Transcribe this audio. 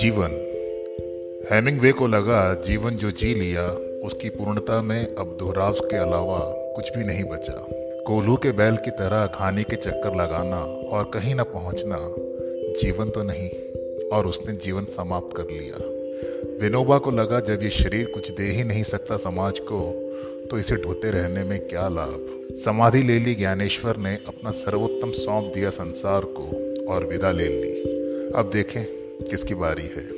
जीवन। हेमिंगवे को लगा, जीवन जो जी लिया, उसकी पूर्णता में अब दोहराव के अलावा कुछ भी नहीं बचा। कोल्हू के बैल की तरह खाने के चक्कर लगाना और कहीं ना पहुँचना, जीवन तो नहीं, और उसने जीवन समाप्त कर लिया। विनोबा को लगा, जब ये शरीर कुछ दे ही नहीं सकता समाज को तो इसे ढोते रहने में क्या लाभ? समाधि ले ली, ज्ञानेश्वर ने अपना सर्वोत्तम सौंप दिया संसार को और विदा ले ली। अब देखें किसकी बारी है?